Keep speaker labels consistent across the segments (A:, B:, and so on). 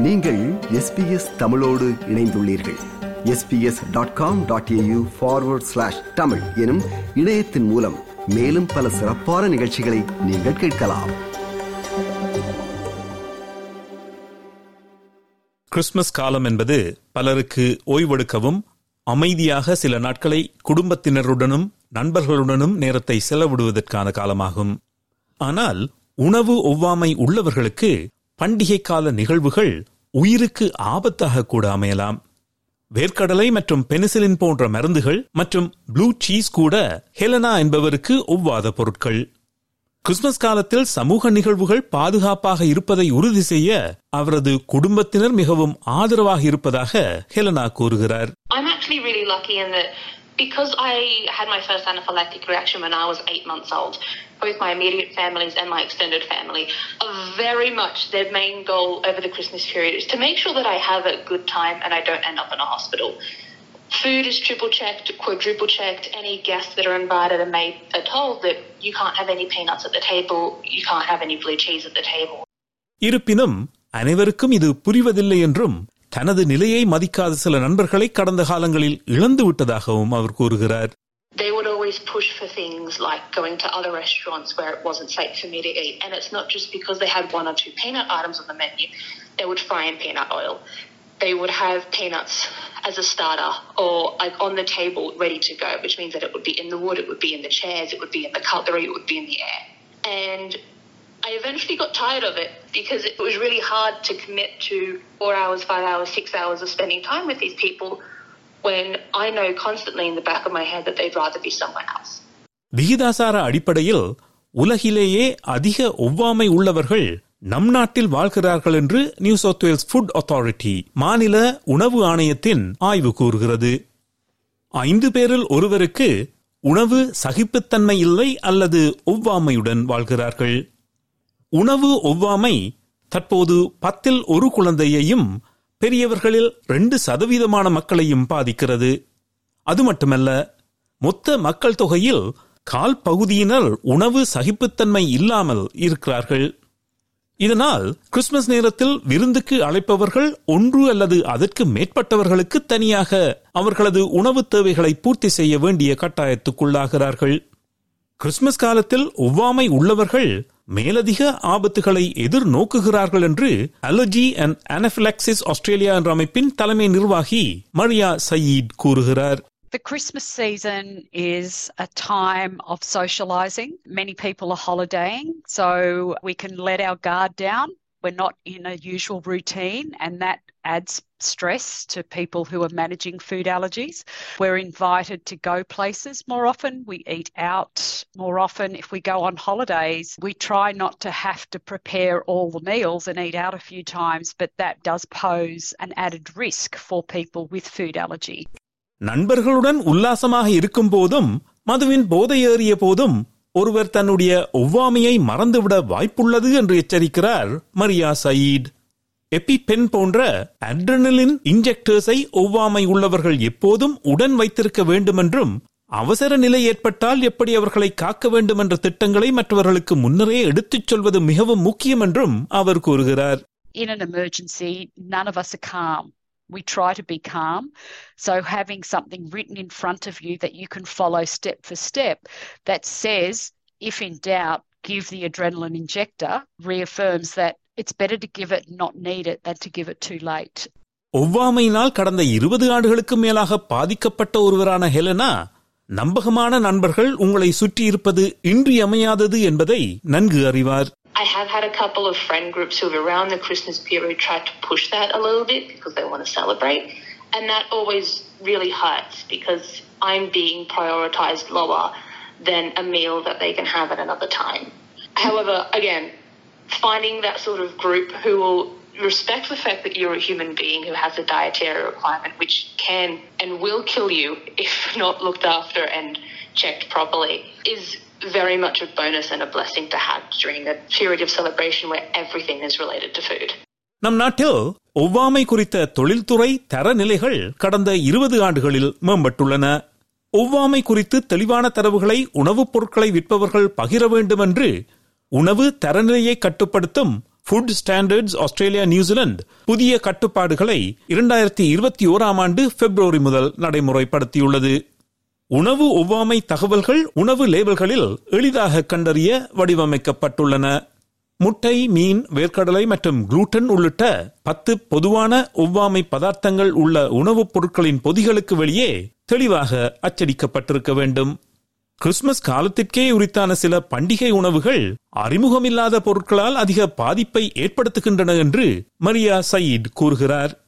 A: நீங்கள் எஸ்பிஎஸ் தமிழோடு இணைந்துள்ளீர்கள். SBS dot com dot AU forward slash Tamil எனும் இணையத்தின் மூலம் மேலும் பல சிறப்பான நிகழ்ச்சிகளை நீங்கள் கேட்கலாம்.
B: கிறிஸ்துமஸ் காலம் என்பது பலருக்கு ஓய்வெடுக்கவும் அமைதியாக சில நாட்களை குடும்பத்தினருடனும் நண்பர்களுடனும் நேரத்தை செலவிடுவதற்கான காலமாகும். ஆனால் உணவு ஒவ்வாமை உள்ளவர்களுக்கு பண்டிகை கால நிகழ்வுகள் உயிருக்கு ஆபத்தாக கூட அமையலாம். வேர்க்கடலை மற்றும் பெனிசிலின் போன்ற மருந்துகள் மற்றும் ப்ளூ சீஸ் கூட ஹெலனா என்பவருக்கு ஒவ்வாத பொருட்கள். கிறிஸ்துமஸ் காலத்தில் சமூக நிகழ்வுகள் பாதுகாப்பாக இருப்பதை உறுதி செய்ய அவரது குடும்பத்தினர் மிகவும் ஆதரவாக இருப்பதாக ஹெலனா கூறுகிறார்.
C: I'm actually really lucky in that because I had my first anaphylactic reaction when I was eight months old, both my immediate families and my extended family are very much their main goal over the Christmas period is to make sure that I have a good time and I don't end up in a hospital. Food is triple checked, quadruple checked. Any guests that are invited are made are told that you can't have any peanuts at the table, you can't have any blue cheese at the table.
B: இருப்பினும் அனைவருக்கும் இது புரிவதில்லை என்றும் தனது நிலையை மதிக்காத சில நண்பர்களை கடந்த காலங்களில் இழந்து விட்டதாகவும் அவர் கூறுகிறார்
C: they would always push for things like going to other restaurants where it wasn't safe for me to eat. And it's not just because they had one or two peanut items on the menu. They would fry in peanut oil. They would have peanuts as a starter or like on the table ready to go, which means that it would be in the wood, it would be in the chairs, it would be in the cutlery, it would be in the air. And I eventually got tired of it because it was really hard to commit to four hours, five hours, six hours of spending time with these people when I know constantly in the back of my head that they'd rather be somewhere else.
B: விகிதாசார அடிப்படையில் உலகிலேயே அதிக ஒவ்வாமை உள்ளவர்கள் நம் நாட்டில் வாழ்கிறார்கள் என்று New South Wales Food Authority மாநில உணவு ஆணையத்தின் ஆய்வு கூறுகிறது ஐந்து பேரில் ஒருவருக்கு உணவு சகிப்புத்தன்மை இல்லை அல்லது ஒவ்வாமையுடன் வாழ்கிறார்கள் உணவு ஒவ்வாமை தற்போது பத்தில் ஒரு குழந்தையையும் பெரியவர்களில் ரெண்டு சதவீதமான மக்களையும் பாதிக்கிறது. அது மட்டுமல்ல மொத்த மக்கள் தொகையில் கால் பகுதியினர் உணவு சகிப்புத்தன்மை இல்லாமல் இருக்கிறார்கள். இதனால் கிறிஸ்துமஸ் நேரத்தில் விருந்துக்கு அழைப்பவர்கள் ஒன்று அல்லது அதற்கு மேற்பட்டவர்களுக்கு தனியாக அவர்களது உணவு தேவைகளை பூர்த்தி செய்ய வேண்டிய கட்டாயத்துக்குள்ளாகிறார்கள். கிறிஸ்துமஸ் காலத்தில் ஒவ்வாமை உள்ளவர்கள் மேலதிக ஆபத்துகளை எதிர்நோக்குகிறார்கள் என்று அலர்ஜி அண்ட் அனபிலாக்சிஸ் ஆஸ்திரேலியா என்ற அமைப்பின் தலைமை நிர்வாகி மரியா சயீத் கூறுகிறார்
D: The Christmas season is a time of socialising. Many people are holidaying, so we can let our guard down. We're not in a usual routine, and that adds stress to people who are managing food allergies. We're invited to go places more often. We eat out more often. If we go on holidays, we try not to have to prepare all the meals and eat out a few times, but that does pose an added risk for people with food allergy.
B: நண்பர்களுடன் உல்லாசமாக இருக்கும் போதும் மதுவின் போதை ஏறிய போதும் ஒருவர் தன்னுடைய ஒவ்வாமையை மறந்துவிட வாய்ப்புள்ளது என்று எச்சரிக்கிறார் மரியா சயீட் எபிபென் போன்ற அட்ரனலின் இன்ஜெக்டர்ஸை ஒவ்வாமை உள்ளவர்கள் எப்போதும் உடன் வைத்திருக்க வேண்டுமென்றும் அவசர நிலை ஏற்பட்டால் எப்படி அவர்களை காக்க வேண்டும் என்ற திட்டங்களை மற்றவர்களுக்கு முன்னரே எடுத்துச் சொல்வது மிகவும் முக்கியம் என்றும் அவர் கூறுகிறார்
D: In an emergency, none of us are calm. We try to be calm. So, having something written in front of you that you can follow step for step that says, if in doubt, give the adrenaline injector reaffirms that it's better to give it, not need it, than to give it too late.
B: ஒவ்வாமையினால் கடந்த இருபது ஆண்டுகளுக்கு மேலாக பாதிக்கப்பட்ட ஒருவரான Helena நம்பகமான நண்பர்கள் உங்களை சுற்றி இருப்பது இன்றியமையாதது என்பதை நன்கு அறிவார்
C: I have had a couple of friend groups who have around the Christmas period tried to push that a little bit because they want to celebrate. And that always really hurts because I'm being prioritized lower than a meal that they can have at another time. However, again, finding that sort of group who will respect the fact that you're a human being who has a dietary requirement which can and will kill you if not looked after and checked properly is very much a bonus and a blessing to have during a period of celebration where everything is related to food.
B: நம் நாட்டில் ஒவ்வாமை குறித்த தொழில்துறை தரநிலைகள் கடந்த இருபது ஆண்டுகளில் மேம்பட்டுள்ளன ஒவ்வாமை குறித்து தெளிவான தரவுகளை உணவுப் பொருட்களை விற்பவர்கள் பகிர வேண்டும் என்று உணவு தரநிலையை கட்டுப்படுத்தும் ஃபுட் ஸ்டாண்டர்ட்ஸ் ஆஸ்திரேலியா நியூசிலாந்து புதிய கட்டுப்பாடுகளை இரண்டாயிரத்தி இருபத்தி ஓராம் ஆண்டு பிப்ரவரி முதல் நடைமுறைப்படுத்தியுள்ளது உணவு ஒவ்வாமை தகவல்கள் உணவு லேபிள்களில் எளிதாக கண்டறிய வடிவமைக்கப்பட்டுள்ளன. முட்டை மீன் வேர்க்கடலை மற்றும் குளூட்டன் உள்ளிட்ட பத்து பொதுவான ஒவ்வாமை பதார்த்தங்கள் உள்ள உணவுப் பொருட்களின் பொதிகளுக்கு வெளியே தெளிவாக அச்சடிக்கப்பட்டிருக்க வேண்டும். கிறிஸ்துமஸ் காலத்திற்கே உரித்தான சில பண்டிகை உணவுகள் அறிமுகமில்லாத பொருட்களால் அதிக பாதிப்பை ஏற்படுத்துகின்றன என்று மரியா சயீத் கூறுகிறார்.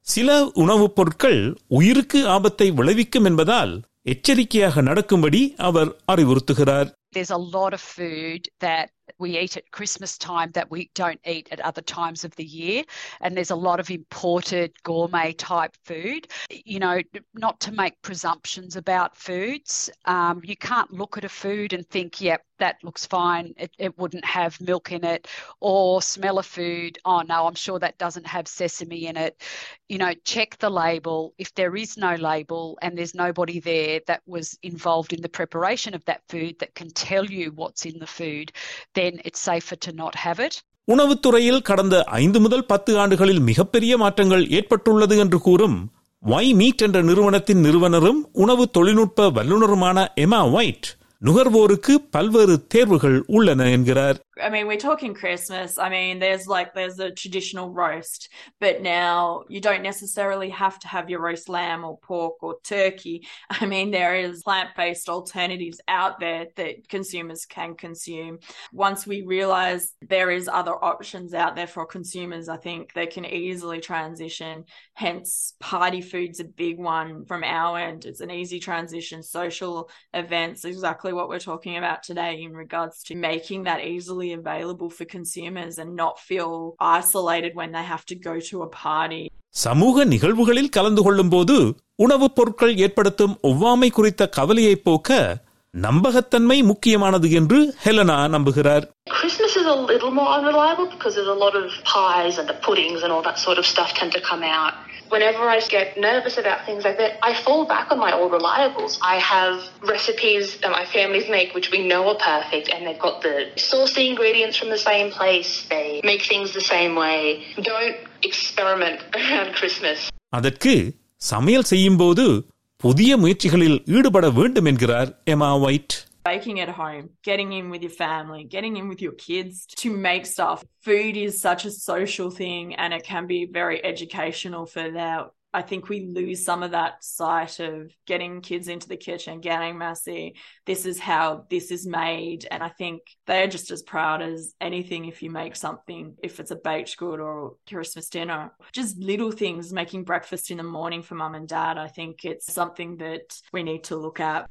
B: சில உணவுப் பொருட்கள் உயிருக்கு ஆபத்தை விளைவிக்கும் என்பதால் எச்சரிக்கையாக நடக்கும்படி அவர் அறிவுறுத்துகிறார்.
D: There's a lot of food that we eat at Christmas time that we don't eat at other times of the year. And there's a lot of imported gourmet type food. You know, not to make presumptions about foods. Um, you can't look at a food and think, yep, that looks fine. It, it wouldn't have milk in it. Or smell a food, oh no, I'm sure that doesn't have sesame in it. You know, check the label. If there is no label and there's nobody there that was involved in the preparation of that food that can tell you what's in the food, then it's safer to not have it.
B: உணவுத்துறையில் கடந்த ஐந்து முதல் பத்து ஆண்டுகளில் மிகப்பெரிய மாற்றங்கள் ஏற்பட்டுள்ளது என்று கூறும் வை மீட் என்ற நிறுவனத்தின் நிறுவனரும் உணவு தொழில்நுட்ப வல்லுநருமான எமா ஒயிட் நுகர்வோருக்கு பல்வேறு தேர்வுகள் உள்ளன என்கிறார்
E: I mean, we're talking Christmas. I mean, there's like there's a traditional roast, but now you don't necessarily have to have your roast lamb or pork or turkey. I mean, there is plant-based alternatives out there that consumers can consume. Once we realize there is other options out there for consumers, I think they can easily transition. Hence, party food's a big one from our end. It's an easy transition. Social events, exactly what we're talking about today in regards to making that easily available for consumers and not feel isolated when they have to go to a party.
B: சமூக நிகழ்வுகளில் கலந்து கொள்ளும் போது உணவுப் பொருட்கள் ஏற்படுத்தும் ஒவ்வாமை குறித்த கவலையை போக்க நம்பகத்தன்மை முக்கியமானது என்று ஹெலனா நம்புகிறார்
C: Christmas is a little more unreliable because there's a lot of pies and the puddings and all that sort of stuff tend to come out. Whenever I get nervous about things like that, I fall back on my old reliables. I have recipes that my families make which we know are perfect and they've got the source the ingredients from the same place. They make things the same way. Don't experiment around Christmas.
B: அதற்கு சமையல் செய்யும்போது புதிய முயற்சிகளில் ஈடுபட வேண்டும் என்கிறார் Emma White
E: Baking at home, getting in with your family, getting in with your kids to make stuff. Food is such a social thing and it can be very educational for their I think we lose some of that sight of getting kids into the kitchen, getting messy. This is how this is made. And I think they're just as proud as anything if you make something, if it's a baked good or Christmas dinner. Just little things, making breakfast in the morning for mum and dad. I think it's something that we need to look at.